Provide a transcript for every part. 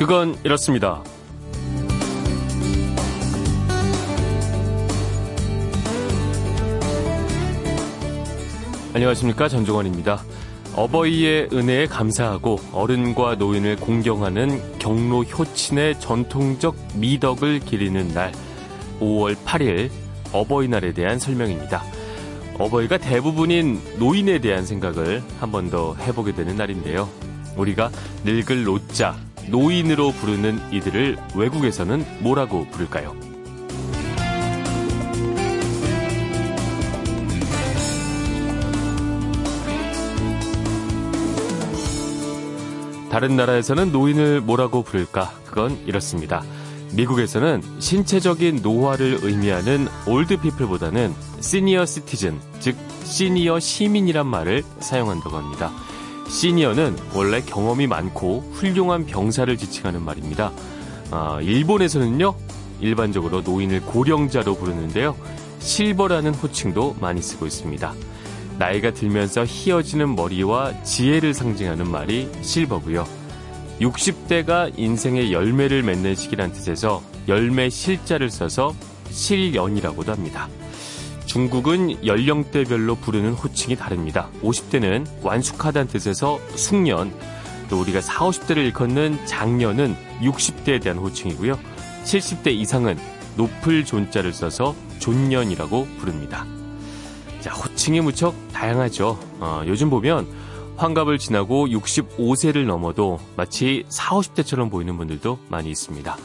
그건 이렇습니다. 안녕하십니까 전종원입니다. 어버이의 은혜에 감사하고 어른과 노인을 공경하는 경로 효친의 전통적 미덕을 기리는 날 5월 8일 어버이날에 대한 설명입니다. 어버이가 대부분인 노인에 대한 생각을 한 번 더 해보게 되는 날인데요. 우리가 늙을 노자, 노인으로 부르는 이들을 외국에서는 뭐라고 부를까요? 다른 나라에서는 노인을 뭐라고 부를까? 그건 이렇습니다. 미국에서는 신체적인 노화를 의미하는 old people보다는 senior citizen, 즉 시니어 시민이란 말을 사용한다고 합니다. 시니어는 원래 경험이 많고 훌륭한 병사를 지칭하는 말입니다. 아, 일본에서는요, 일반적으로 노인을 고령자로 부르는데요. 실버라는 호칭도 많이 쓰고 있습니다. 나이가 들면서 희어지는 머리와 지혜를 상징하는 말이 실버고요. 60대가 인생의 열매를 맺는 시기란 뜻에서 열매 실자를 써서 실연이라고도 합니다. 중국은 연령대별로 부르는 호칭이 다릅니다. 50대는 완숙하다는 뜻에서 숙년, 또 우리가 40, 50대를 일컫는 장년은 60대에 대한 호칭이고요. 70대 이상은 높을 존자를 써서 존년이라고 부릅니다. 자, 호칭이 무척 다양하죠. 어, 요즘 보면 환갑을 지나고 65세를 넘어도 마치 40, 50대처럼 보이는 분들도 많이 있습니다.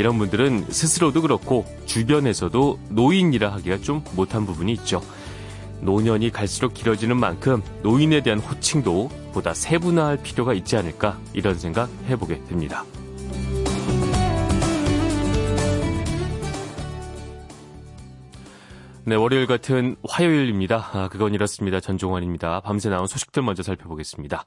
이런 분들은 스스로도 그렇고 주변에서도 노인이라 하기가 좀 못한 부분이 있죠. 노년이 갈수록 길어지는 만큼 노인에 대한 호칭도 보다 세분화할 필요가 있지 않을까 이런 생각 해보게 됩니다. 네, 월요일 같은 화요일입니다. 아, 그건 이렇습니다. 전종환입니다. 밤새 나온 소식들 먼저 살펴보겠습니다.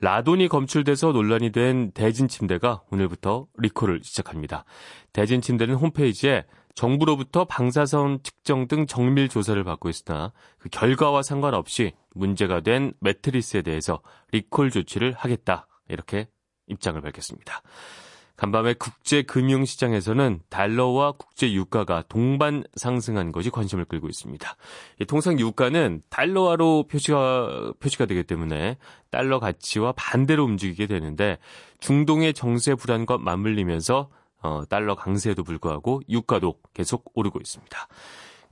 라돈이 검출돼서 논란이 된 대진 침대가 오늘부터 리콜을 시작합니다. 대진 침대는 홈페이지에 정부로부터 방사선 측정 등 정밀 조사를 받고 있으나 그 결과와 상관없이 문제가 된 매트리스에 대해서 리콜 조치를 하겠다. 이렇게 입장을 밝혔습니다. 간밤에 국제 금융 시장에서는 달러와 국제 유가가 동반 상승한 것이 관심을 끌고 있습니다. 통상 유가는 달러화로 표시가 표시가 되기 때문에 달러 가치와 반대로 움직이게 되는데 중동의 정세 불안과 맞물리면서 어, 달러 강세에도 불구하고 유가도 계속 오르고 있습니다.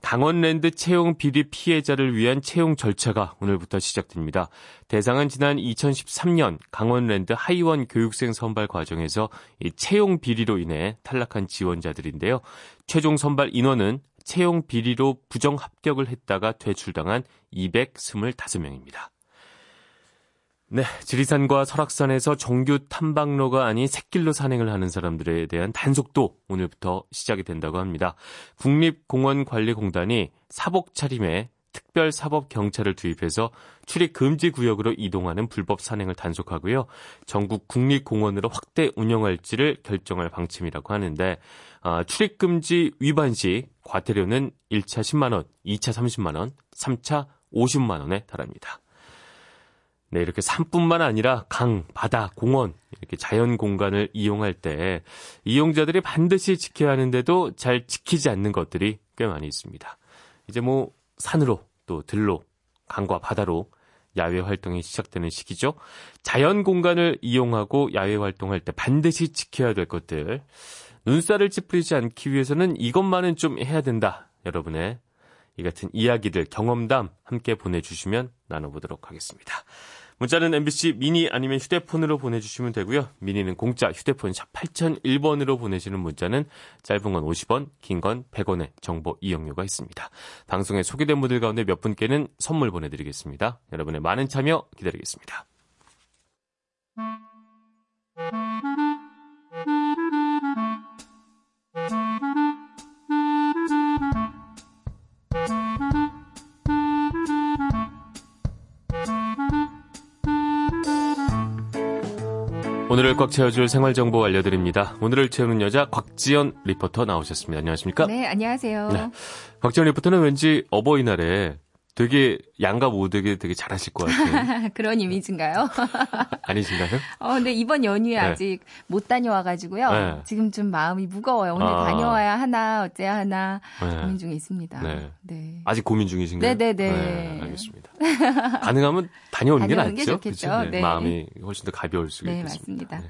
강원랜드 채용 비리 피해자를 위한 채용 절차가 오늘부터 시작됩니다. 대상은 지난 2013년 강원랜드 하이원 교육생 선발 과정에서 채용 비리로 인해 탈락한 지원자들인데요. 최종 선발 인원은 채용 비리로 부정 합격을 했다가 퇴출당한 225명입니다. 네, 지리산과 설악산에서 정규 탐방로가 아닌 샛길로 산행을 하는 사람들에 대한 단속도 오늘부터 시작이 된다고 합니다. 국립공원관리공단이 사복 차림에 특별 사법 경찰을 투입해서 출입 금지 구역으로 이동하는 불법 산행을 단속하고요. 전국 국립공원으로 확대 운영할지를 결정할 방침이라고 하는데 아, 출입 금지 위반 시 과태료는 1차 10만 원, 2차 30만 원, 3차 50만 원에 달합니다. 네, 이렇게 산뿐만 아니라 강, 바다, 공원, 이렇게 자연 공간을 이용할 때 이용자들이 반드시 지켜야 하는데도 잘 지키지 않는 것들이 꽤 많이 있습니다. 이제 뭐 산으로 또 들로 강과 바다로 야외 활동이 시작되는 시기죠. 자연 공간을 이용하고 야외 활동할 때 반드시 지켜야 될 것들. 눈살을 찌푸리지 않기 위해서는 이것만은 좀 해야 된다. 여러분의 이 같은 이야기들, 경험담 함께 보내주시면 나눠보도록 하겠습니다. 문자는 MBC 미니 아니면 휴대폰으로 보내주시면 되고요. 미니는 공짜, 휴대폰 샵 8001번으로 보내시는 문자는 짧은 건 50원, 긴 건 100원의 정보 이용료가 있습니다. 방송에 소개된 분들 가운데 몇 분께는 선물 보내드리겠습니다. 여러분의 많은 참여 기다리겠습니다. 오늘을 꽉 채워줄 생활정보 알려드립니다. 오늘을 채우는 여자 곽지연 리포터 나오셨습니다. 안녕하십니까? 네, 안녕하세요. 네. 곽지연 리포터는 왠지 어버이날에 되게 양가 모두에게 되게 잘하실 것 같아요. 그런 이미지인가요? 아니신가요? 어, 근데 이번 연휴에 네. 아직 못 다녀와가지고요. 네. 지금 좀 마음이 무거워요. 오늘 아. 다녀와야 하나, 어째야 하나 네. 고민 중에 있습니다. 네. 네. 아직 고민 중이신가요? 네네네. 네, 알겠습니다. 가능하면 다녀오는 게 낫죠. 게 좋겠죠. 네. 마음이 훨씬 더 가벼울 수 있겠습니다. 네, 맞습니다.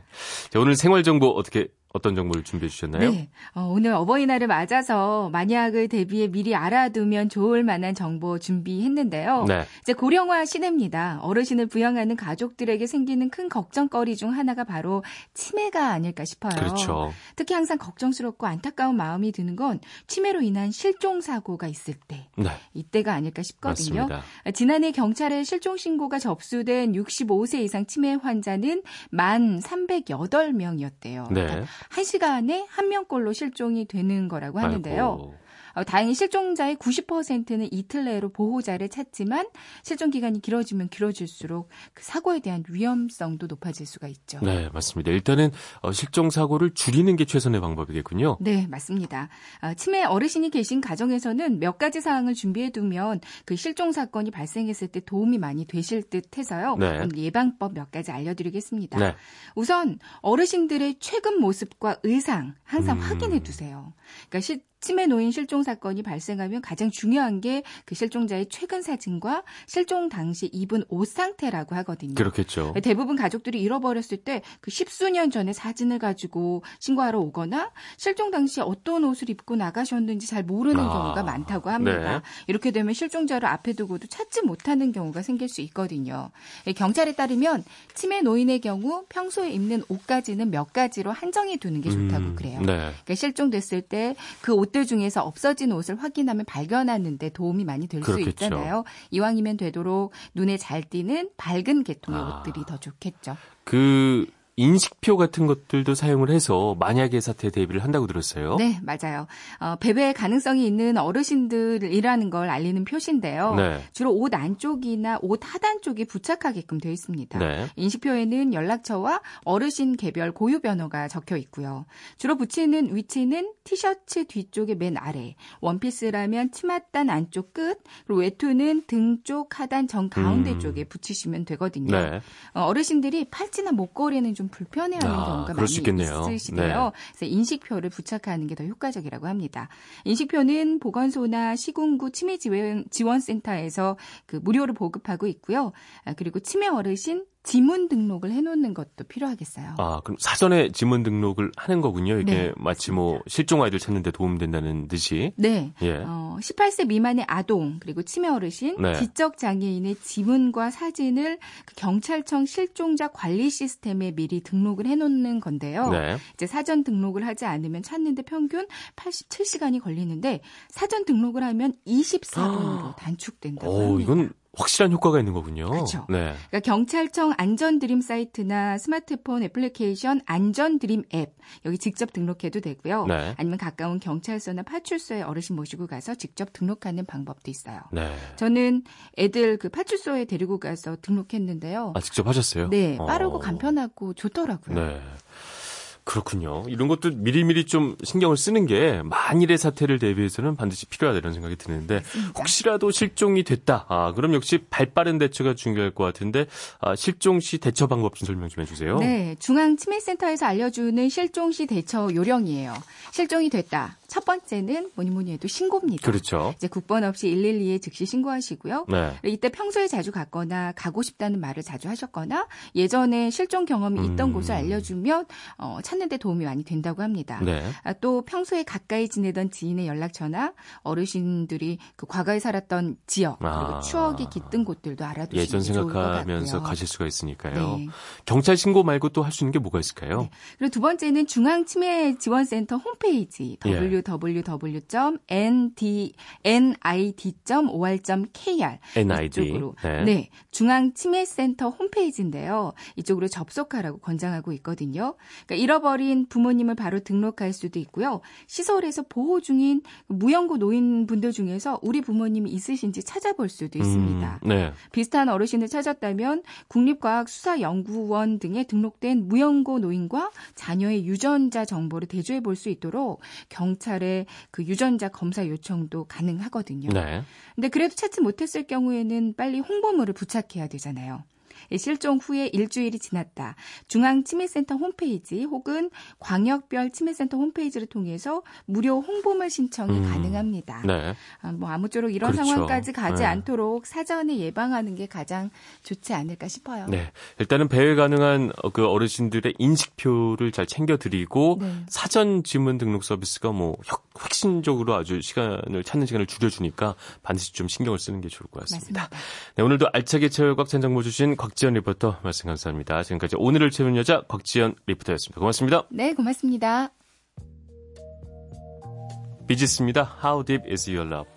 자, 오늘 생활 정보 어떻게 어떤 정보를 준비해 주셨나요? 네. 어, 오늘 어버이날을 맞아서 만약을 대비해 미리 알아두면 좋을 만한 정보 준비했는데요. 네. 이제 고령화 시대입니다. 어르신을 부양하는 가족들에게 생기는 큰 걱정거리 중 하나가 바로 치매가 아닐까 싶어요. 그렇죠. 특히 항상 걱정스럽고 안타까운 마음이 드는 건 치매로 인한 실종 사고가 있을 때. 네. 이때가 아닐까 싶거든요. 맞습니다. 지난해 경찰에 실종 신고가 접수된 65세 이상 치매 환자는 만 308명이었대요. 네. 그러니까 한 시간에 한 명꼴로 실종이 되는 거라고 하는데요. 아이고. 어, 다행히 실종자의 90%는 이틀 내로 보호자를 찾지만 실종 기간이 길어지면 길어질수록 그 사고에 대한 위험성도 높아질 수가 있죠. 네, 맞습니다. 일단은 어, 실종 사고를 줄이는 게 최선의 방법이겠군요. 네, 맞습니다. 어, 치매 어르신이 계신 가정에서는 몇 가지 사항을 준비해 두면 그 실종 사건이 발생했을 때 도움이 많이 되실 듯 해서요. 네. 예방법 몇 가지 알려드리겠습니다. 네. 우선 어르신들의 최근 모습과 의상 항상 음. 확인해 두세요. 그러니까 시, 치매 노인 실종 사건이 발생하면 가장 중요한 게 그 실종자의 최근 사진과 실종 당시 입은 옷 상태라고 하거든요. 그렇겠죠. 대부분 가족들이 잃어버렸을 때 그 십수년 전에 사진을 가지고 신고하러 오거나 실종 당시 어떤 옷을 입고 나가셨는지 잘 모르는 아, 경우가 많다고 합니다. 네. 이렇게 되면 실종자를 앞에 두고도 찾지 못하는 경우가 생길 수 있거든요. 예, 경찰에 따르면 치매 노인의 경우 평소에 입는 옷까지는 몇 가지로 한정해 두는 게 좋다고 음, 그래요. 네. 그러니까 실종됐을 때 그 옷 옷들 중에서 없어진 옷을 확인하면 발견하는데 도움이 많이 될 수 있잖아요. 이왕이면 되도록 눈에 잘 띄는 밝은 계통의 아. 옷들이 더 좋겠죠. 그 인식표 같은 것들도 사용을 해서 만약의 사태에 대비를 한다고 들었어요. 네, 맞아요. 어, 배배 가능성이 있는 어르신들이라는 걸 알리는 표시인데요. 네. 주로 옷 안쪽이나 옷 하단 쪽에 부착하게끔 되어 있습니다. 네. 인식표에는 연락처와 어르신 개별 고유 번호가 적혀 있고요. 주로 붙이는 위치는 티셔츠 뒤쪽의 맨 아래, 원피스라면 치맛단 안쪽 끝, 그리고 외투는 등 쪽 하단 정 가운데 음. 쪽에 붙이시면 되거든요. 네. 어, 어르신들이 팔찌나 목걸이는 좀좀 불편해하는 아, 경우가 많이 있으시대요. 네. 그래서 인식표를 부착하는 게 더 효과적이라고 합니다. 인식표는 보건소나 시군구 치매 지원, 센터에서 그 무료로 보급하고 있고요. 아, 그리고 치매 어르신 지문 등록을 해놓는 것도 필요하겠어요. 아, 그럼 사전에 지문 등록을 하는 거군요. 이게 네, 마치 뭐 실종 아이들 찾는데 도움된다는 듯이. 네. 예. 어, 18세 미만의 아동 그리고 치매 어르신, 네. 지적 장애인의 지문과 사진을 그 경찰청 실종자 관리 시스템에 미리 등록을 해놓는 건데요. 네. 이제 사전 등록을 하지 않으면 찾는데 평균 87시간이 걸리는데 사전 등록을 하면 24분으로 단축된다고 오, 합니다. 이건 확실한 효과가 있는 거군요. 그렇죠. 네. 그러니까 경찰청 안전드림 사이트나 스마트폰 애플리케이션 안전드림 앱 여기 직접 등록해도 되고요. 네. 아니면 가까운 경찰서나 파출소에 어르신 모시고 가서 직접 등록하는 방법도 있어요. 네. 저는 애들 그 파출소에 데리고 가서 등록했는데요. 아 직접 하셨어요? 네, 빠르고 어... 간편하고 좋더라고요. 네. 그렇군요. 이런 것도 미리미리 좀 신경을 쓰는 게 만일의 사태를 대비해서는 반드시 필요하다 이런 생각이 드는데 맞습니다. 혹시라도 실종이 됐다. 아, 그럼 역시 발빠른 대처가 중요할 것 같은데 아, 실종 시 대처 방법 좀 설명 좀 해주세요. 네, 중앙 치매센터에서 알려주는 실종 시 대처 요령이에요. 실종이 됐다. 첫 번째는 뭐니 뭐니 해도 신고입니다. 그렇죠. 이제 국번 없이 112에 즉시 신고하시고요. 네. 이때 평소에 자주 갔거나 가고 싶다는 말을 자주 하셨거나 예전에 실종 경험이 있던 음. 곳을 알려주면 어, 찾는데 도움이 많이 된다고 합니다. 네. 아, 또 평소에 가까이 지내던 지인의 연락처나 어르신들이 그 과거에 살았던 지역 그리고 아. 추억이 깃든 곳들도 알아두시면 예전 생각하면서 가실 수가 있으니까요. 네. 경찰 신고 말고 또 할 수 있는 게 뭐가 있을까요? 네. 그리고 두 번째는 중앙 치매 지원센터 홈페이지 w www.nid.or.kr NID. 이쪽으로 네. 네. 중앙 치매센터 홈페이지인데요. 이쪽으로 접속하라고 권장하고 있거든요. 그러니까 잃어버린 부모님을 바로 등록할 수도 있고요. 시설에서 보호 중인 무연고 노인분들 중에서 우리 부모님이 있으신지 찾아볼 수도 있습니다. 음, 네. 비슷한 어르신을 찾았다면 국립과학수사연구원 등에 등록된 무연고 노인과 자녀의 유전자 정보를 대조해 볼 수 있도록 경찰 차례 그 유전자 검사 요청도 가능하거든요. 네. 근데 그래도 찾지 못했을 경우에는 빨리 홍보물을 부착해야 되잖아요. 실종 후에 일주일이 지났다. 중앙치매센터 홈페이지 혹은 광역별 치매센터 홈페이지를 통해서 무료 홍보물 신청이 음, 가능합니다. 네. 아, 뭐 아무쪼록 이런 그렇죠. 상황까지 가지 네. 않도록 사전에 예방하는 게 가장 좋지 않을까 싶어요. 네. 일단은 배회 가능한 그 어르신들의 인식표를 잘 챙겨드리고 네. 사전 지문 등록 서비스가 뭐 혁 신적으로 아주 시간을 찾는 시간을 줄여주니까 반드시 좀 신경을 쓰는 게 좋을 것 같습니다. 맞습니다. 네, 오늘도 알차게 채울 꽉찬 정보 주신 곽지연 리포터 말씀 감사합니다. 지금까지 오늘을 채우는 여자 곽지연 리포터였습니다. 고맙습니다. 네, 고맙습니다. 비지스입니다. How deep is your love?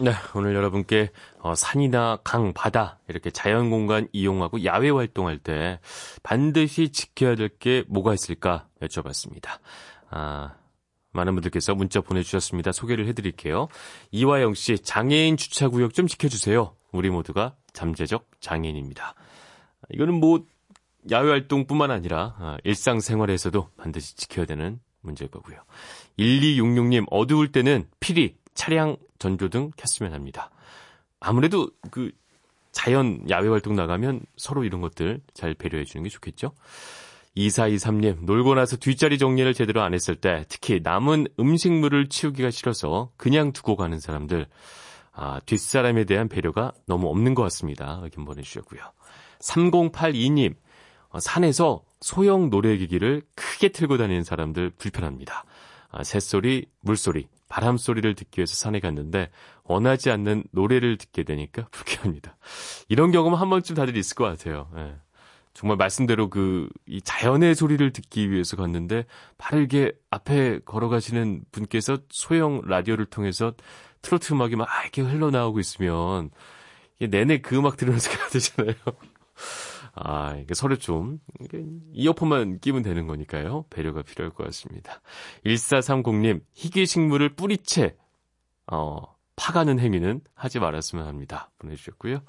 네, 오늘 여러분께 어, 산이나 강, 바다 이렇게 자연 공간 이용하고 야외 활동할 때 반드시 지켜야 될 게 뭐가 있을까 여쭤봤습니다. 아, 많은 분들께서 문자 보내주셨습니다. 소개를 해드릴게요. 이화영 씨, 장애인 주차구역 좀 지켜주세요. 우리 모두가 잠재적 장애인입니다. 이거는 뭐 야외 활동뿐만 아니라 아, 일상생활에서도 반드시 지켜야 되는 문제일 거고요. 1266님, 어두울 때는 필히 차량 전조등 켰으면 합니다. 아무래도 그 자연 야외 활동 나가면 서로 이런 것들 잘 배려해 주는 게 좋겠죠? 2423님, 놀고 나서 뒷자리 정리를 제대로 안 했을 때, 특히 남은 음식물을 치우기가 싫어서 그냥 두고 가는 사람들, 아, 뒷사람에 대한 배려가 너무 없는 것 같습니다. 의견 보내주셨고요. 3082님, 어, 산에서 소형 노래기기를 크게 틀고 다니는 사람들 불편합니다. 아, 새소리, 물소리, 바람 소리를 듣기 위해서 산에 갔는데 원하지 않는 노래를 듣게 되니까 불쾌합니다. 이런 경험은 한 번쯤 다들 있을 것 같아요. 예. 정말 말씀대로 그, 이 자연의 소리를 듣기 위해서 갔는데, 바로 이게 앞에 걸어가시는 분께서 소형 라디오를 통해서 트로트 음악이 막 이렇게 흘러나오고 있으면, 내내 그 음악 들으면서 가야 되잖아요. 아, 이게 서로 좀, 이어폰만 끼면 되는 거니까요. 배려가 필요할 것 같습니다. 1430님, 희귀식물을 뿌리채, 어, 파가는 행위는 하지 말았으면 합니다. 보내주셨고요.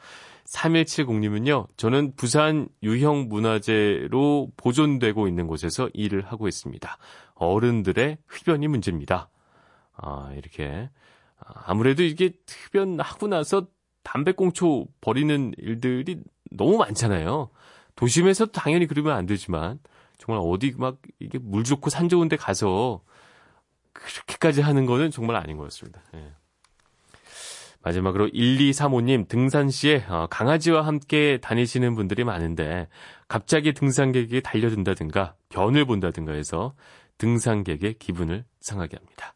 3170님은요, 저는 부산 유형 문화재로 보존되고 있는 곳에서 일을 하고 있습니다. 어른들의 흡연이 문제입니다. 아, 이렇게. 아무래도 이게 흡연하고 나서 담배꽁초 버리는 일들이 너무 많잖아요. 도심에서 당연히 그러면 안 되지만 정말 어디 막 이게 물 좋고 산 좋은 데 가서 그렇게까지 하는 거는 정말 아닌 것 같습니다. 예. 마지막으로 1235님 등산 시에 어, 강아지와 함께 다니시는 분들이 많은데 갑자기 등산객이 달려든다든가 변을 본다든가 해서 등산객의 기분을 상하게 합니다.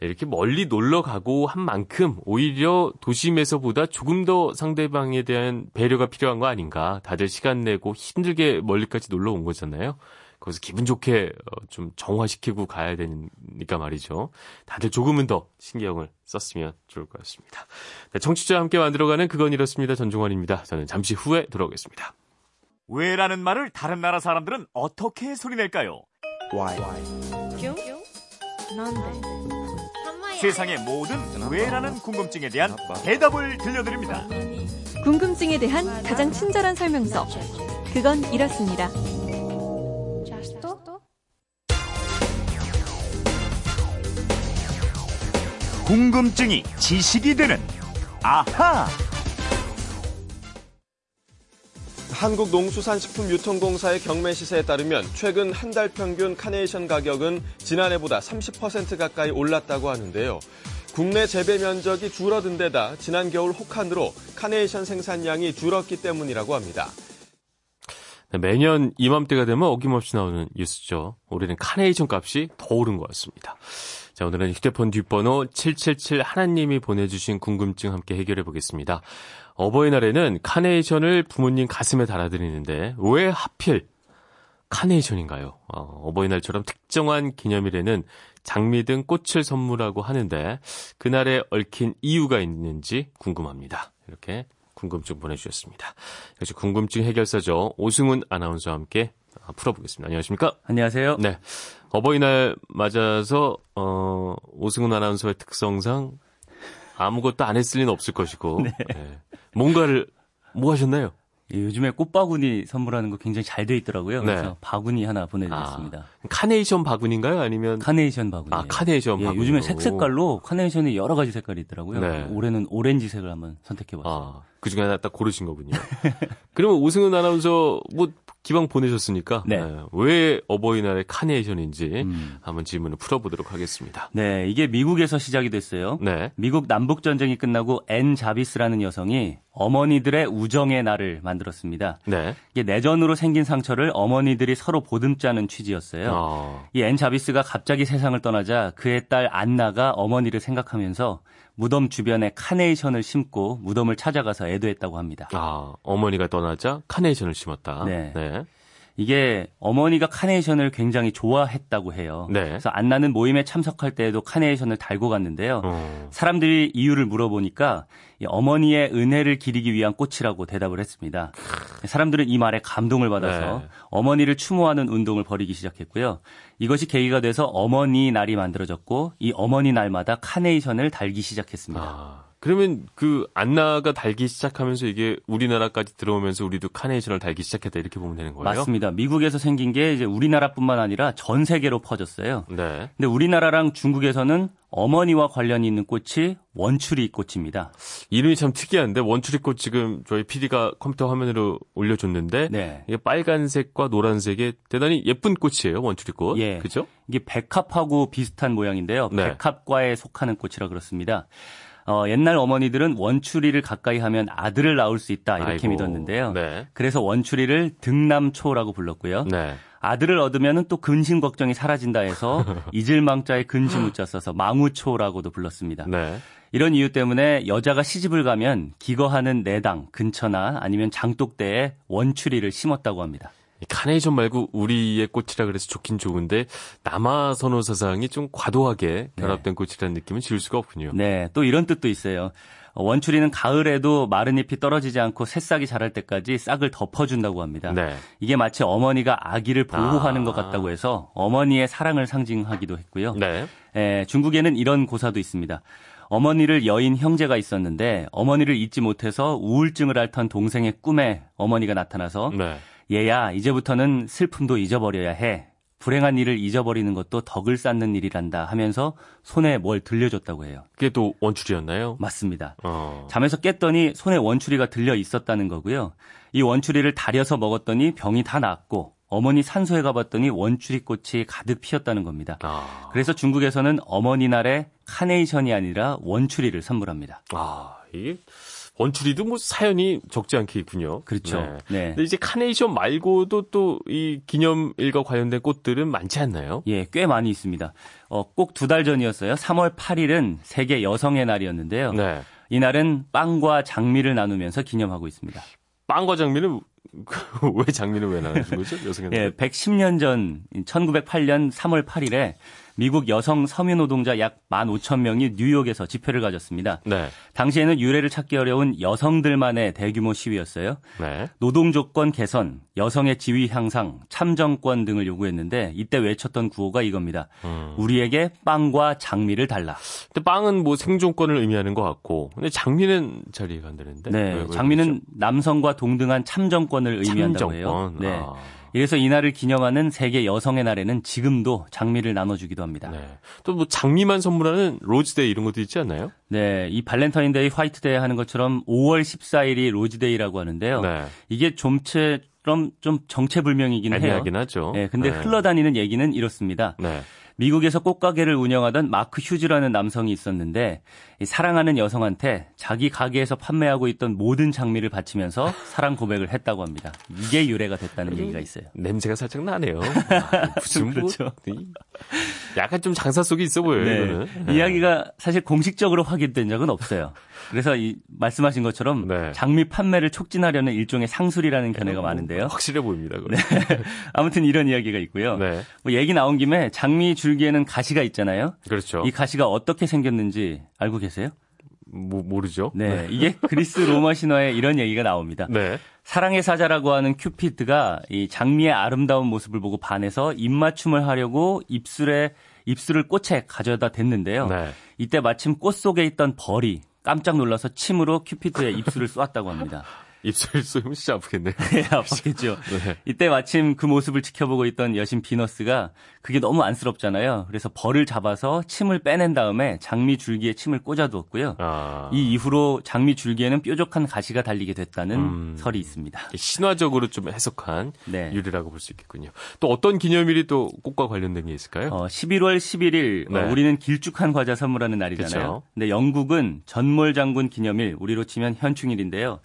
네, 이렇게 멀리 놀러 가고 한 만큼 오히려 도심에서보다 조금 더 상대방에 대한 배려가 필요한 거 아닌가. 다들 시간 내고 힘들게 멀리까지 놀러 온 거잖아요. 거기서 기분 좋게 어, 좀 정화시키고 가야 되니까 말이죠. 다들 조금은 더 신경을 썼으면 좋을 것 같습니다. 네, 청취자와 함께 만들어가는 그건 이렇습니다. 전종환입니다. 저는 잠시 후에 돌아오겠습니다. 왜라는 말을 다른 나라 사람들은 어떻게 소리낼까요? Why? 큐? 난데. 세상의 모든 왜라는 궁금증에 대한 대답을 들려드립니다. 궁금증에 대한 가장 친절한 설명서. 그건 이렇습니다. 궁금증이 지식이 되는 아하. 한국농수산식품유통공사의 경매 시세에 따르면 최근 한 달 평균 카네이션 가격은 지난해보다 30% 가까이 올랐다고 하는데요. 국내 재배 면적이 줄어든 데다 지난 겨울 혹한으로 카네이션 생산량이 줄었기 때문이라고 합니다. 네, 매년 이맘때가 되면 어김없이 나오는 뉴스죠. 올해는 카네이션 값이 더 오른 것 같습니다. 자, 오늘은 휴대폰 뒷번호 777 하나님이 보내주신 궁금증 함께 해결해 보겠습니다. 어버이날에는 카네이션을 부모님 가슴에 달아드리는데 왜 하필 카네이션인가요? 어, 버이날처럼 특정한 기념일에는 장미 등 꽃을 선물하고 하는데 그날에 얽힌 이유가 있는지 궁금합니다. 이렇게 궁금증 보내주셨습니다. 역시 궁금증 해결사죠. 오승훈 아나운서와 함께 풀어보겠습니다. 안녕하십니까? 안녕하세요. 네. 어버이날 맞아서, 어, 오승훈 아나운서의 특성상 아무것도 안 했을 리는 없을 것이고, 네. 네. 뭔가를, 뭐 하셨나요? 예, 요즘에 꽃바구니 선물하는 거 굉장히 잘 돼 있더라고요. 네. 그래서 바구니 하나 보내드렸습니다. 아, 카네이션 바구니인가요? 아니면 카네이션 바구니? 아 카네이션 예, 바구니. 요즘에 색 색깔로 카네이션이 여러 가지 색깔이 있더라고요. 네. 올해는 오렌지색을 한번 선택해봤어요. 아, 그 중에 하나 딱 고르신 거군요. 그러면 오승훈 아나운서 뭐 기왕 보내셨으니까 네. 네. 왜 어버이날의 카네이션인지 음. 한번 질문을 풀어보도록 하겠습니다. 네, 이게 미국에서 시작이 됐어요. 네. 미국 남북 전쟁이 끝나고 앤 자비스라는 여성이 어머니들의 우정의 날을 만들었습니다. 네. 이게 내전으로 생긴 상처를 어머니들이 서로 보듬자는 취지였어요. 어. 이 앤 자비스가 갑자기 세상을 떠나자 그의 딸 안나가 어머니를 생각하면서 무덤 주변에 카네이션을 심고 무덤을 찾아가서 애도했다고 합니다. 아, 어머니가 떠나자 카네이션을 심었다. 네. 네. 이게 어머니가 카네이션을 굉장히 좋아했다고 해요. 네. 그래서 안나는 모임에 참석할 때에도 카네이션을 달고 갔는데요. 어. 사람들이 이유를 물어보니까 어머니의 은혜를 기리기 위한 꽃이라고 대답을 했습니다. 사람들은 이 말에 감동을 받아서 네. 어머니를 추모하는 운동을 벌이기 시작했고요. 이것이 계기가 돼서 어머니 날이 만들어졌고 이 어머니 날마다 카네이션을 달기 시작했습니다. 아. 그러면 그 안나가 달기 시작하면서 이게 우리나라까지 들어오면서 우리도 카네이션을 달기 시작했다 이렇게 보면 되는 거예요? 맞습니다. 미국에서 생긴 게 이제 우리나라뿐만 아니라 전 세계로 퍼졌어요. 네. 근데 우리나라랑 중국에서는 어머니와 관련이 있는 꽃이 원추리 꽃입니다. 이름이 참 특이한데 원추리 꽃 지금 저희 PD가 컴퓨터 화면으로 올려줬는데 네. 이게 빨간색과 노란색의 대단히 예쁜 꽃이에요 원추리 꽃. 예. 그죠? 이게 백합하고 비슷한 모양인데요. 네. 백합과에 속하는 꽃이라 그렇습니다. 어, 옛날 어머니들은 원추리를 가까이 하면 아들을 낳을 수 있다 이렇게 아이고, 믿었는데요. 네. 그래서 원추리를 등남초라고 불렀고요. 네. 아들을 얻으면 또 근심 걱정이 사라진다 해서 이질망자에 근심무자 써서 망우초라고도 불렀습니다. 네. 이런 이유 때문에 여자가 시집을 가면 기거하는 내당 근처나 아니면 장독대에 원추리를 심었다고 합니다. 카네이션 말고 우리의 꽃이라 그래서 좋긴 좋은데 남아 선호 사상이 좀 과도하게 네. 결합된 네. 꽃이라는 느낌은 지울 수가 없군요. 네, 또 이런 뜻도 있어요. 원추리는 가을에도 마른 잎이 떨어지지 않고 새싹이 자랄 때까지 싹을 덮어준다고 합니다. 네. 이게 마치 어머니가 아기를 보호하는 아. 것 같다고 해서 어머니의 사랑을 상징하기도 했고요. 네. 에, 중국에는 이런 고사도 있습니다. 어머니를 여인 형제가 있었는데 어머니를 잊지 못해서 우울증을 앓던 동생의 꿈에 어머니가 나타나서 네. 얘야, 이제부터는 슬픔도 잊어버려야 해. 불행한 일을 잊어버리는 것도 덕을 쌓는 일이란다 하면서 손에 뭘 들려줬다고 해요. 그게 또 원추리였나요? 맞습니다. 어. 잠에서 깼더니 손에 원추리가 들려 있었다는 거고요. 이 원추리를 다려서 먹었더니 병이 다 나았고 어머니 산소에 가봤더니 원추리 꽃이 가득 피었다는 겁니다. 아. 그래서 중국에서는 어머니 날에 카네이션이 아니라 원추리를 선물합니다. 아, 이게 원추리도 뭐 사연이 적지 않게 있군요. 그렇죠. 네. 네. 근데 이제 카네이션 말고도 또 이 기념일과 관련된 꽃들은 많지 않나요? 예, 꽤 많이 있습니다. 어, 꼭 두 달 전이었어요. 3월 8일은 세계 여성의 날이었는데요. 네. 이날은 빵과 장미를 나누면서 기념하고 있습니다. 빵과 장미는 왜 장미는 왜 나누신 거죠? 여성의 날? 예, 110년 전 1908년 3월 8일에 미국 여성 서민 노동자 약 15,000명이 뉴욕에서 집회를 가졌습니다. 네. 당시에는 유례를 찾기 어려운 여성들만의 대규모 시위였어요. 네. 노동 조건 개선, 여성의 지위 향상, 참정권 등을 요구했는데 이때 외쳤던 구호가 이겁니다. 음. 우리에게 빵과 장미를 달라. 근데 빵은 뭐 생존권을 의미하는 것 같고, 근데 장미는 잘 이해가 안 되는데. 네, 장미는? 남성과 동등한 참정권을 의미한다고 해요. 네. 아. 이래서 이날을 기념하는 세계 여성의 날에는 지금도 장미를 나눠주기도 합니다. 네. 또 뭐 장미만 선물하는 로즈데이 이런 것도 있지 않나요? 네, 이 발렌타인데이, 화이트데이 하는 것처럼 5월 14일이 로즈데이라고 하는데요. 네. 이게 좀처럼 좀 정체불명이긴 해요. 애매하긴 하죠. 네, 근데 네. 흘러다니는 얘기는 이렇습니다. 네. 미국에서 꽃가게를 운영하던 마크 휴즈라는 남성이 있었는데 사랑하는 여성한테 자기 가게에서 판매하고 있던 모든 장미를 바치면서 사랑 고백을 했다고 합니다. 이게 유래가 됐다는 얘기가 있어요. 냄새가 살짝 나네요. 아, 무슨 뭐 그렇죠. 약간 좀 장사 속이 있어 보여요. 네. 이야기가 사실 공식적으로 확인된 적은 없어요. 그래서 이 말씀하신 것처럼 네. 장미 판매를 촉진하려는 일종의 상술이라는 견해가 많은데요. 확실해 보입니다. 네. 아무튼 이런 이야기가 있고요. 네. 뭐 얘기 나온 김에 장미 줄기에는 가시가 있잖아요. 그렇죠. 이 가시가 어떻게 생겼는지 알고 계세요? 모, 모르죠. 네, 네. 이게 그리스 로마 신화에 이런 얘기가 나옵니다. 네. 사랑의 사자라고 하는 큐피드가 이 장미의 아름다운 모습을 보고 반해서 입맞춤을 하려고 입술에 입술을 꽃에 가져다 댔는데요. 네. 이때 마침 꽃 속에 있던 벌이 깜짝 놀라서 침으로 큐피드의 입술을 쏘았다고 합니다. 입술 쏘면 진짜 아프겠네요. 네, 아팠겠죠. 네. 이때 마침 그 모습을 지켜보고 있던 여신 비너스가 그게 너무 안쓰럽잖아요. 그래서 벌을 잡아서 침을 빼낸 다음에 장미 줄기에 침을 꽂아두었고요. 아. 이 이후로 장미 줄기에는 뾰족한 가시가 달리게 됐다는 음. 설이 있습니다. 신화적으로 좀 해석한 네. 유래라고 볼 수 있겠군요. 또 어떤 기념일이 또 꽃과 관련된 게 있을까요? 어, 11월 11일 네. 어, 우리는 길쭉한 과자 선물하는 날이잖아요. 그쵸? 근데 영국은 전몰 장병 기념일, 우리로 치면 현충일인데요.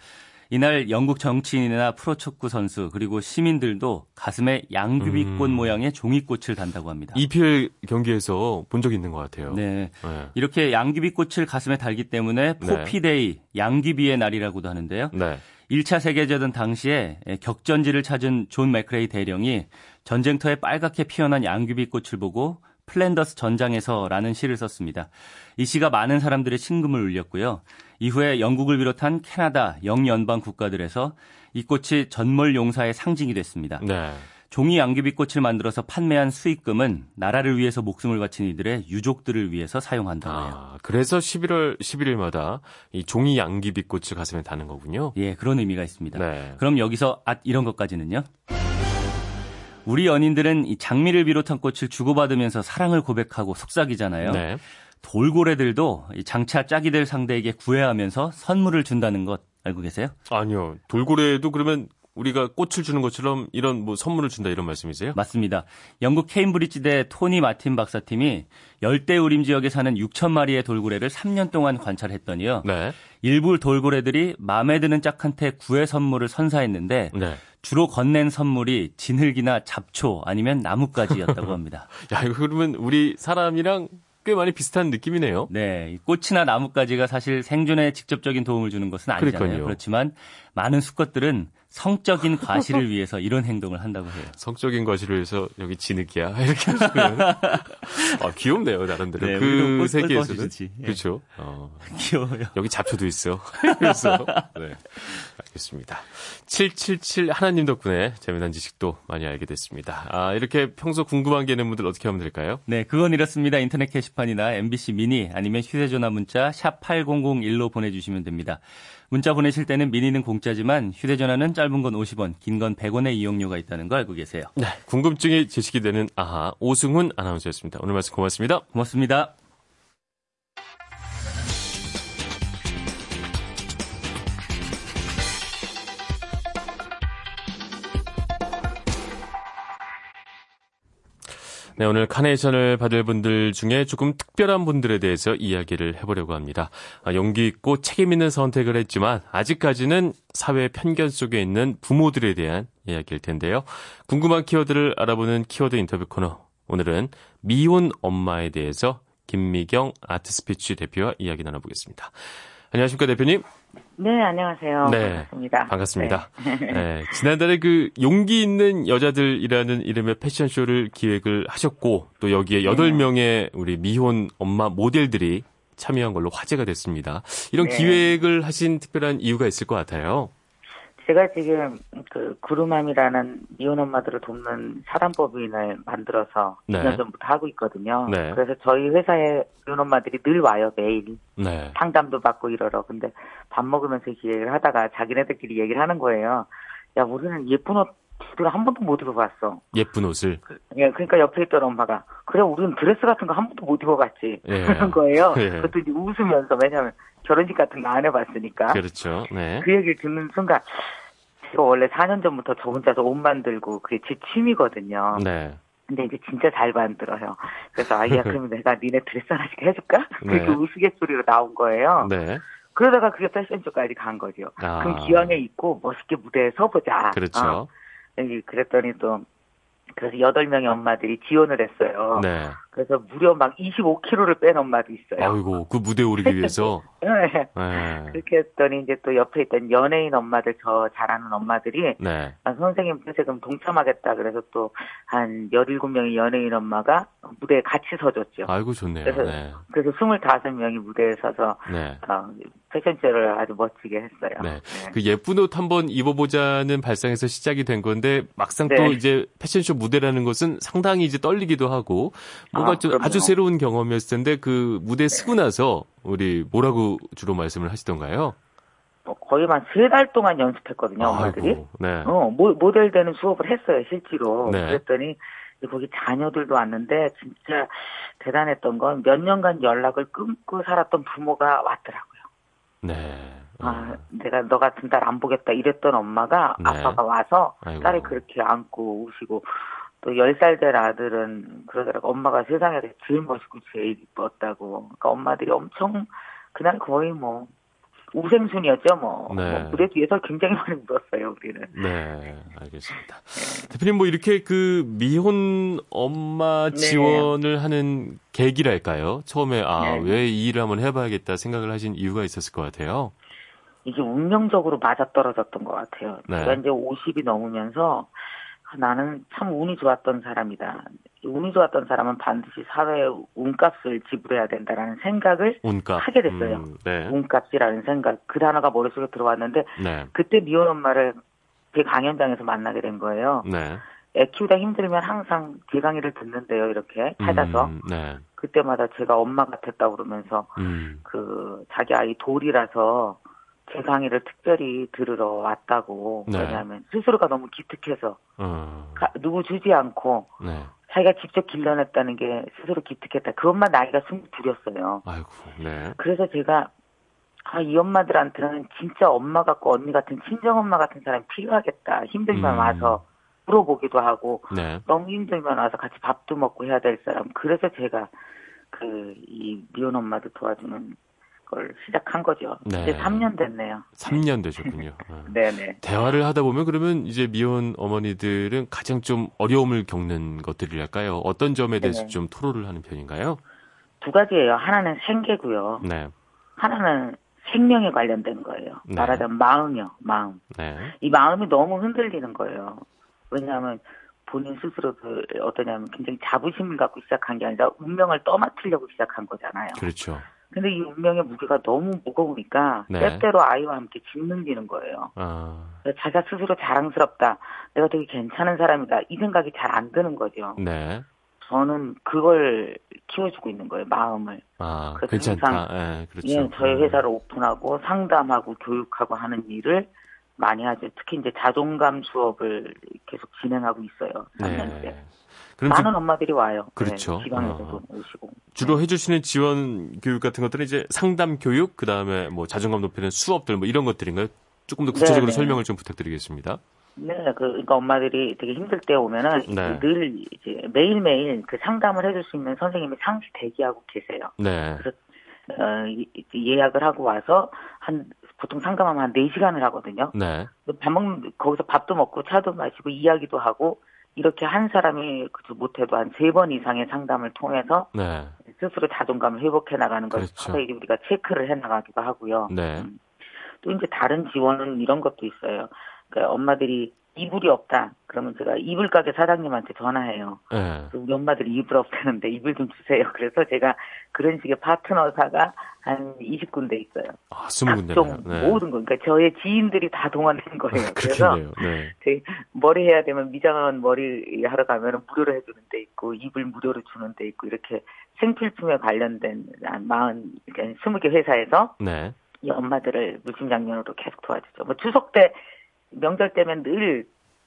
이날 영국 정치인이나 프로축구 선수 그리고 시민들도 가슴에 양귀비꽃 음. 모양의 종이꽃을 단다고 합니다. EPL 경기에서 본적 있는 것 같아요. 네. 네. 이렇게 양귀비꽃을 가슴에 달기 때문에 네. Poppy Day, 네. 양귀비의 날이라고도 하는데요. 네. 1차 세계대전 당시에 격전지를 찾은 존 맥크레이 대령이 전쟁터에 빨갛게 피어난 양귀비꽃을 보고 플랜더스 전장에서라는 시를 썼습니다. 이 시가 많은 사람들의 심금을 울렸고요. 이후에 영국을 비롯한 캐나다, 영연방 국가들에서 이 꽃이 전몰 용사의 상징이 됐습니다. 네. 종이 양귀비꽃을 만들어서 판매한 수익금은 나라를 위해서 목숨을 바친 이들의 유족들을 위해서 사용한다고 해요. 아, 그래서 11월 11일마다 이 종이 양귀비꽃을 가슴에 다는 거군요. 예, 그런 의미가 있습니다. 네. 그럼 여기서 앗 이런 것까지는요? 우리 연인들은 이 장미를 비롯한 꽃을 주고받으면서 사랑을 고백하고 속삭이잖아요. 네. 돌고래들도 장차 짝이 될 상대에게 구애하면서 선물을 준다는 것 알고 계세요? 아니요. 돌고래도 그러면 우리가 꽃을 주는 것처럼 이런 뭐 선물을 준다 이런 말씀이세요? 맞습니다. 영국 케임브리지대 토니 마틴 박사팀이 열대 우림 지역에 사는 6천 마리의 돌고래를 3년 동안 관찰했더니요. 네. 일부 돌고래들이 마음에 드는 짝한테 구애 선물을 선사했는데 네. 주로 건넨 선물이 진흙이나 잡초 아니면 나뭇가지였다고 합니다. 야, 이거 그러면 우리 사람이랑 꽤 많이 비슷한 느낌이네요. 네. 꽃이나 나뭇가지가 사실 생존에 직접적인 도움을 주는 것은 아니잖아요. 그러니까요. 그렇지만 많은 수컷들은 성적인 과실을 위해서 이런 행동을 한다고 해요. 성적인 과실을 위해서 여기 진흙이야 이렇게 하시면 아, 귀엽네요 나름대로 네, 그 세계에서는 예. 그렇죠. 어. 귀여워요. 여기 잡초도 있어. 그래서 네 알겠습니다. 777 하나님 덕분에 재미난 지식도 많이 알게 됐습니다. 아 이렇게 평소 궁금한 게 있는 분들 어떻게 하면 될까요? 네 그건 이렇습니다. 인터넷 게시판이나 MBC 미니 아니면 휴대전화 문자 샵 8001로 보내주시면 됩니다. 문자 보내실 때는 미니는 공짜지만 휴대전화는 짧은 건 50원, 긴 건 100원의 이용료가 있다는 거 알고 계세요. 네, 궁금증이 제시이 되는 아하 오승훈 아나운서였습니다. 오늘 말씀 고맙습니다. 고맙습니다. 네, 오늘 카네이션을 받을 분들 중에 조금 특별한 분들에 대해서 이야기를 해보려고 합니다. 아, 용기 있고 책임 있는 선택을 했지만 아직까지는 사회 편견 속에 있는 부모들에 대한 이야기일 텐데요. 궁금한 키워드를 알아보는 키워드 인터뷰 코너. 오늘은 미혼 엄마에 대해서 김미경 아트스피치 대표와 이야기 나눠보겠습니다. 안녕하십니까 대표님? 네, 안녕하세요. 네, 반갑습니다. 반갑습니다. 네. 네, 지난달에 그 용기 있는 여자들이라는 이름의 패션쇼를 기획을 하셨고 또 여기에 8명의 네. 우리 미혼 엄마 모델들이 참여한 걸로 화제가 됐습니다. 이런 네. 기획을 하신 특별한 이유가 있을 것 같아요. 제가 지금 그 구루맘이라는 미혼 엄마들을 돕는 사단법인을 만들어서 네. 2년 전부터 하고 있거든요. 네. 그래서 저희 회사에 미혼 엄마들이 늘 와요 매일 네. 상담도 받고 이러러. 근데 밥 먹으면서 기획을 하다가 자기네들끼리 얘기를 하는 거예요. 야 우리는 예쁜 옷 우리가 한 번도 못 입어봤어. 예쁜 옷을. 그, 예, 그러니까 옆에 있던 엄마가 그래 우리는 드레스 같은 거 한 번도 못 입어봤지. 예. 그런 거예요. 예. 그것도 이제 웃으면서 왜냐면 결혼식 같은 거 안 해봤으니까. 그렇죠. 네. 그 얘기를 듣는 순간 제가 원래 4년 전부터 저 혼자서 옷 만들고 그게 제 취미거든요. 네. 근데 이제 진짜 잘 만들어요. 그래서 아이야 그러면 내가 니네 드레스 하나씩 해줄까? 네. 그게 우스갯소리로 나온 거예요. 네. 그러다가 그게 패션쇼까지 간 거죠. 아. 그럼 기왕에 입고 멋있게 무대에 서보자. 그렇죠. 어. 그랬더니 또 그래서 8명의 엄마들이 지원을 했어요. 네. 그래서 무려 막 25kg를 뺀 엄마도 있어요. 아이고, 그 무대에 오르기 위해서? 네. 네. 그렇게 했더니 이제 또 옆에 있던 연예인 엄마들, 저 잘하는 엄마들이, 네. 아, 선생님 그럼 동참하겠다. 그래서 또 한 17명의 연예인 엄마가 무대에 같이 서줬죠. 아이고, 좋네요. 그래서, 네. 그래서 25명이 무대에 서서, 네. 어, 패션쇼를 아주 멋지게 했어요. 네. 네. 그 예쁜 옷 한번 입어보자는 발상에서 시작이 된 건데, 막상 또 네. 이제 패션쇼 무대라는 것은 상당히 이제 떨리기도 하고, 뭔가 아, 좀 아주 새로운 경험이었을 텐데 그 무대 쓰고 나서 우리 뭐라고 주로 말씀을 하시던가요? 어, 거의 한 세 달 동안 연습했거든요, 엄마들이. 네. 어, 모, 델 되는 수업을 했어요, 실제로. 네. 그랬더니 거기 자녀들도 왔는데 진짜 대단했던 건 몇 년간 연락을 끊고 살았던 부모가 왔더라고요. 네. 아, 어. 내가 너 같은 딸 안 보겠다 이랬던 엄마가 네. 아빠가 와서 아이고. 딸이 그렇게 안고 우시고 또 10살 된 아들은 그러더라고 엄마가 세상에서 제일 멋있고 제일 이뻤다고. 그러니까 엄마들이 엄청 그날 거의 뭐 우생순이었죠, 뭐. 네. 뭐 무대 뒤에서 굉장히 많이 울었어요, 우리는. 네, 알겠습니다. 네. 대표님, 뭐 이렇게 그 미혼 엄마 네. 지원을 네. 하는 계기랄까요? 처음에, 아, 네. 왜이 일을 한번 해봐야겠다 생각을 하신 이유가 있었을 것 같아요. 이게 운명적으로 맞아떨어졌던 것 같아요. 네. 제가 이제 50이 넘으면서 나는 참 운이 좋았던 사람이다. 운이 좋았던 사람은 반드시 사회에 운값을 지불해야 된다라는 생각을 운값. 하게 됐어요. 음, 네. 운값이라는 생각. 그 단어가 머릿속에 들어왔는데 네. 그때 미혼 엄마를 제 강연장에서 만나게 된 거예요. 네. 애 키우다 힘들면 항상 제 강의를 듣는데요, 이렇게 찾아서. 음, 네. 그때마다 제가 엄마 같았다 그러면서 음. 그 자기 아이 돌이라서 제 강의를 특별히 들으러 왔다고. 네. 왜냐하면 스스로가 너무 기특해서 어. 가, 누구 주지 않고 네. 자기가 직접 길러냈다는 게 스스로 기특했다. 그것만 나이가 22였어요. 아이고, 네. 그래서 제가 아, 이 엄마들한테는 진짜 엄마 같고 언니 같은 친정 엄마 같은 사람이 필요하겠다. 힘들면 음. 와서 물어보기도 하고 네. 너무 힘들면 와서 같이 밥도 먹고 해야 될 사람. 그래서 제가 그 이 미혼 엄마도 도와주는 걸 시작한 거죠. 네. 이제 3년 됐네요. 3년 되셨군요. 네네. 대화를 하다 보면 그러면 이제 미혼 어머니들은 가장 좀 어려움을 겪는 것들이랄까요? 어떤 점에 대해서 네네. 좀 토로를 하는 편인가요? 두 가지예요. 하나는 생계고요. 네. 하나는 생명에 관련된 거예요. 네. 말하자면 마음이요, 마음. 네. 이 마음이 너무 흔들리는 거예요. 왜냐하면 본인 스스로도 어떠냐면 굉장히 자부심을 갖고 시작한 게 아니라 운명을 떠맡으려고 시작한 거잖아요. 그렇죠. 근데 이 운명의 무게가 너무 무거우니까 네. 때때로 아이와 함께 짓눌리는 거예요. 아. 자기가 스스로 자랑스럽다. 내가 되게 괜찮은 사람이다. 이 생각이 잘 안 드는 거죠. 네. 저는 그걸 키워주고 있는 거예요, 마음을. 아, 그래서 괜찮다. 항상 예, 그렇죠. 예, 저희 음. 회사를 오픈하고 상담하고 교육하고 하는 일을 많이 하죠. 특히 이제 자존감 수업을 계속 진행하고 있어요. 3년째. 네. 많은 좀, 엄마들이 와요. 그렇죠. 네, 지방에서도 어. 오시고. 주로 해주시는 지원 교육 같은 것들은 이제 상담 교육, 그 다음에 뭐 자존감 높이는 수업들 뭐 이런 것들인가요? 조금 더 구체적으로 네네. 설명을 좀 부탁드리겠습니다. 네, 그, 그러니까 엄마들이 되게 힘들 때 오면은 네. 늘 이제 매일매일 그 상담을 해줄 수 있는 선생님이 상시 대기하고 계세요. 네. 그래서 어, 예약을 하고 와서 한 보통 상담하면 한 4시간을 하거든요. 네. 밥 먹는 거기서 밥도 먹고 차도 마시고 이야기도 하고 이렇게 한 사람이 못해도 한 세 번 이상의 상담을 통해서 네. 스스로 자존감을 회복해 나가는 걸 그렇죠. 서서히 우리가 체크를 해 나가기도 하고요. 네. 음. 또 이제 다른 지원은 이런 것도 있어요. 그러니까 엄마들이 이불이 없다. 그러면 제가 이불 가게 사장님한테 전화해요. 네. 우리 엄마들이 이불 없다는데 이불 좀 주세요. 그래서 제가 그런 식의 파트너사가 한 20군데 있어요. 아, 20군데. 각 네. 모든 거. 그러니까 저의 지인들이 다 동원된 거예요. 그래서 네. 제 머리 해야 되면 미장원 머리 하러 가면 무료로 해주는 데 있고 이불 무료로 주는 데 있고 이렇게 생필품에 관련된 한 40, 그러니까 20개 회사에서 네. 이 엄마들을 물심장년으로 계속 도와주죠. 뭐 추석 때 명절 때면 늘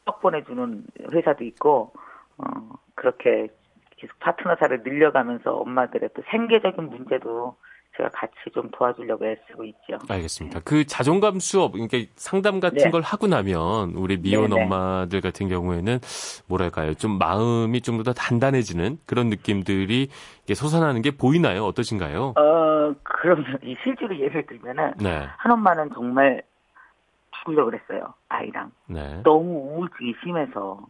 떡 보내주는 회사도 있고 어 그렇게 계속 파트너사를 늘려가면서 엄마들의 또 생계적인 문제도 제가 같이 좀 도와주려고 애쓰고 있죠. 알겠습니다. 그 자존감 수업, 그러니까 상담 같은 네. 걸 하고 나면 우리 미혼 네네. 엄마들 같은 경우에는 뭐랄까요, 좀 마음이 좀 더 단단해지는 그런 느낌들이 솟아나는 게 보이나요? 어떠신가요? 어, 그러면 실제로 예를 들면은 네. 한 엄마는 정말 죽으려고 그랬어요 아이랑. 네. 너무 우울증이 심해서.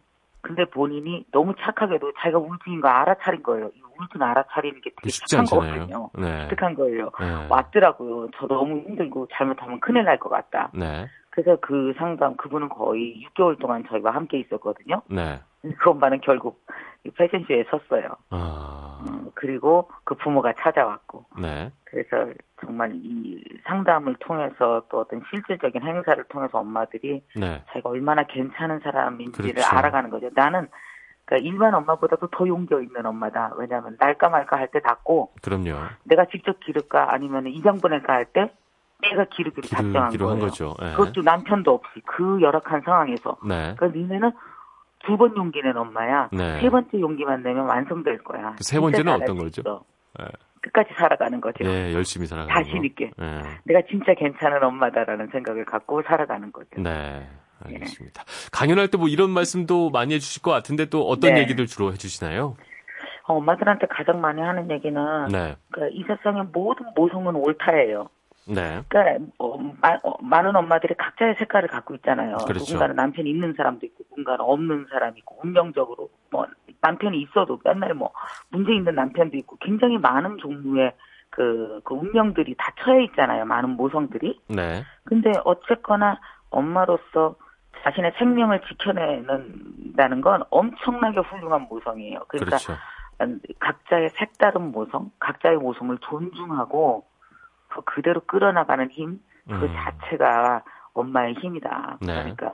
근데 본인이 너무 착하게도 자기가 우울증인 거 알아차린 거예요. 우울증 알아차리는 게 되게 착한 거거든요. 네. 착한 거예요. 네. 왔더라고요. 저 너무 힘들고 잘못하면 큰일 날 것 같다. 네. 그래서 그 상담 그분은 거의 6개월 동안 저희와 함께 있었거든요. 네. 그 엄마는 결국 패션쇼에 섰어요. 아... 음, 그리고 그 부모가 찾아왔고. 네. 그래서 정말 이 상담을 통해서 또 어떤 실질적인 행사를 통해서 엄마들이 네. 자기가 얼마나 괜찮은 사람인지를 그렇죠. 알아가는 거죠. 나는 그러니까 일반 엄마보다도 더 용기 있는 엄마다. 왜냐하면 날까 말까 할때 닫고. 그럼요. 내가 직접 기를까 아니면 이장 보낼까 할 때 내가 기르기로 기르, 작정한 거예요. 거죠. 네. 그것도 남편도 없이 그 열악한 상황에서. 네. 그러니까 니네는 두 번 용기 낸 엄마야. 네. 세 번째 용기만 내면 완성될 거야. 세 번째는 어떤 거죠? 네. 끝까지 살아가는 거죠. 네, 열심히 살아가는 자신 있게. 네. 내가 진짜 괜찮은 엄마다라는 생각을 갖고 살아가는 거죠. 네. 알겠습니다. 네. 강연할 때 뭐 이런 말씀도 많이 해주실 것 같은데 또 어떤 네. 얘기들 주로 해주시나요? 어, 엄마들한테 가장 많이 하는 얘기는 네. 그러니까 이 세상의 모든 모성은 옳다예요. 네. 그러니까 어, 마, 어, 많은 엄마들이 각자의 색깔을 갖고 있잖아요. 그렇죠. 누군가는 남편이 있는 사람도 있고, 누군가는 없는 사람이 있고, 운명적으로 뭐 남편이 있어도 맨날 뭐 문제 있는 남편도 있고, 굉장히 많은 종류의 그, 그 운명들이 다 처해 있잖아요. 많은 모성들이. 네. 근데 어쨌거나 엄마로서 자신의 생명을 지켜내는다는 건 엄청나게 훌륭한 모성이에요. 그러니까 그렇죠. 각자의 색다른 모성, 각자의 모성을 존중하고 그 그대로 끌어나가는 힘, 그 음. 자체가 엄마의 힘이다. 네. 그러니까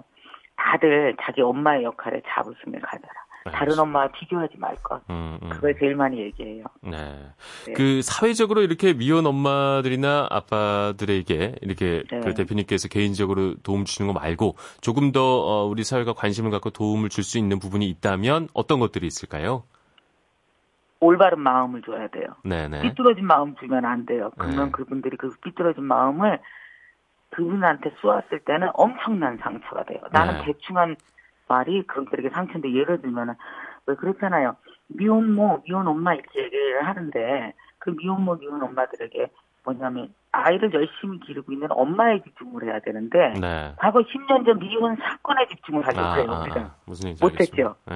다들 자기 엄마의 역할에 자부심을 가져라. 다른 엄마와 비교하지 말 것. 음, 음. 그걸 제일 많이 얘기해요. 네. 네. 그 사회적으로 이렇게 미혼 엄마들이나 아빠들에게 이렇게 네. 그 대표님께서 개인적으로 도움 주시는 거 말고 조금 더 어, 우리 사회가 관심을 갖고 도움을 줄 수 있는 부분이 있다면 어떤 것들이 있을까요? 올바른 마음을 줘야 돼요. 네네. 삐뚤어진 마음 주면 안 돼요. 그러면 네. 그분들이 그 삐뚤어진 마음을 그분한테 쏘았을 때는 엄청난 상처가 돼요. 나는 네. 대충한 말이 그분들에게 상처인데 예를 들면은 왜 그렇잖아요. 미혼모, 미혼 엄마 이렇게 얘기를 하는데 그 미혼모, 미혼 엄마들에게 뭐냐면 아이를 열심히 기르고 있는 엄마에 집중을 해야 되는데 네. 과거 10년 전 미혼 사건에 집중을 하려고 아, 해요. 아, 우리가 아, 무슨 못했죠. 네,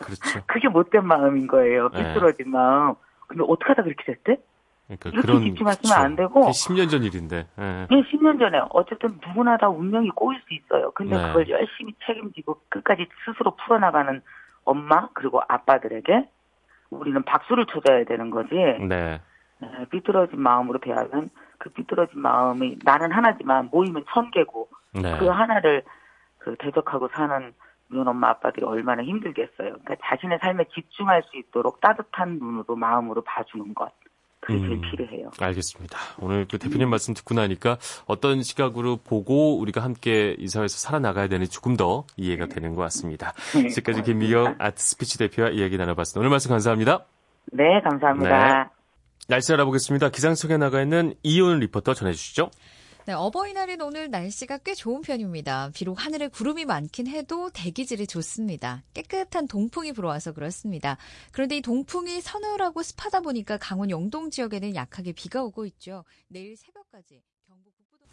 그렇죠. 그게 못된 마음인 거예요. 네. 삐뚤어진 마음. 근데 어떻게 하다 그렇게 됐대? 그러니까 이렇게 그런, 집중하시면 그렇죠. 안 되고. 10년 전 일인데. 네. 네, 10년 전에. 어쨌든 누구나 다 운명이 꼬일 수 있어요. 근데 네. 그걸 열심히 책임지고 끝까지 스스로 풀어나가는 엄마 그리고 아빠들에게 우리는 박수를 쳐줘야 되는 거지. 네. 네, 삐뚤어진 마음으로 대하면 그 삐뚤어진 마음이 나는 하나지만 모이면 천 개고 네. 그 하나를 그 대적하고 사는 미혼 엄마 아빠들이 얼마나 힘들겠어요. 그러니까 자신의 삶에 집중할 수 있도록 따뜻한 눈으로 마음으로 봐주는 것. 그게 제일 음, 필요해요. 알겠습니다. 오늘 그 대표님 음. 말씀 듣고 나니까 어떤 시각으로 보고 우리가 함께 이 사회에서 살아나가야 되는지 조금 더 이해가 되는 것 같습니다. 네, 지금까지 김미경 아트 스피치 대표와 이야기 나눠봤습니다. 오늘 말씀 감사합니다. 네, 감사합니다. 네. 날씨 알아보겠습니다. 기상 속에 나가 있는 이온 리포터 전해주시죠. 네, 어버이날인 오늘 날씨가 꽤 좋은 편입니다. 비록 하늘에 구름이 많긴 해도 대기질이 좋습니다. 깨끗한 동풍이 불어와서 그렇습니다. 그런데 이 동풍이 서늘하고 습하다 보니까 강원 영동 지역에는 약하게 비가 오고 있죠. 내일 새벽까지 경북 북부도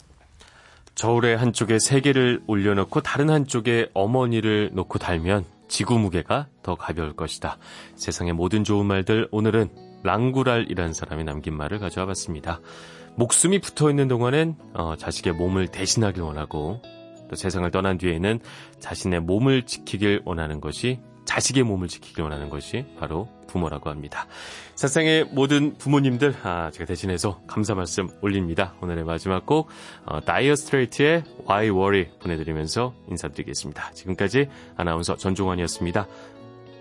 저울의 한쪽에 세개를 올려놓고 다른 한쪽에 어머니를 놓고 달면 지구 무게가 더 가벼울 것이다. 세상의 모든 좋은 말들 오늘은 랑구랄이라는 사람이 남긴 말을 가져와 봤습니다. 목숨이 붙어 있는 동안엔 어, 자식의 몸을 대신하길 원하고 또 세상을 떠난 뒤에는 자신의 몸을 지키길 원하는 것이 자식의 몸을 지키길 원하는 것이 바로 부모라고 합니다. 세상의 모든 부모님들 아, 제가 대신해서 감사 말씀 올립니다. 오늘의 마지막 곡 어, 다이어 스트레이트의 Why Worry 보내드리면서 인사드리겠습니다. 지금까지 아나운서 전종환이었습니다.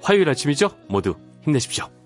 화요일 아침이죠? 모두 힘내십시오.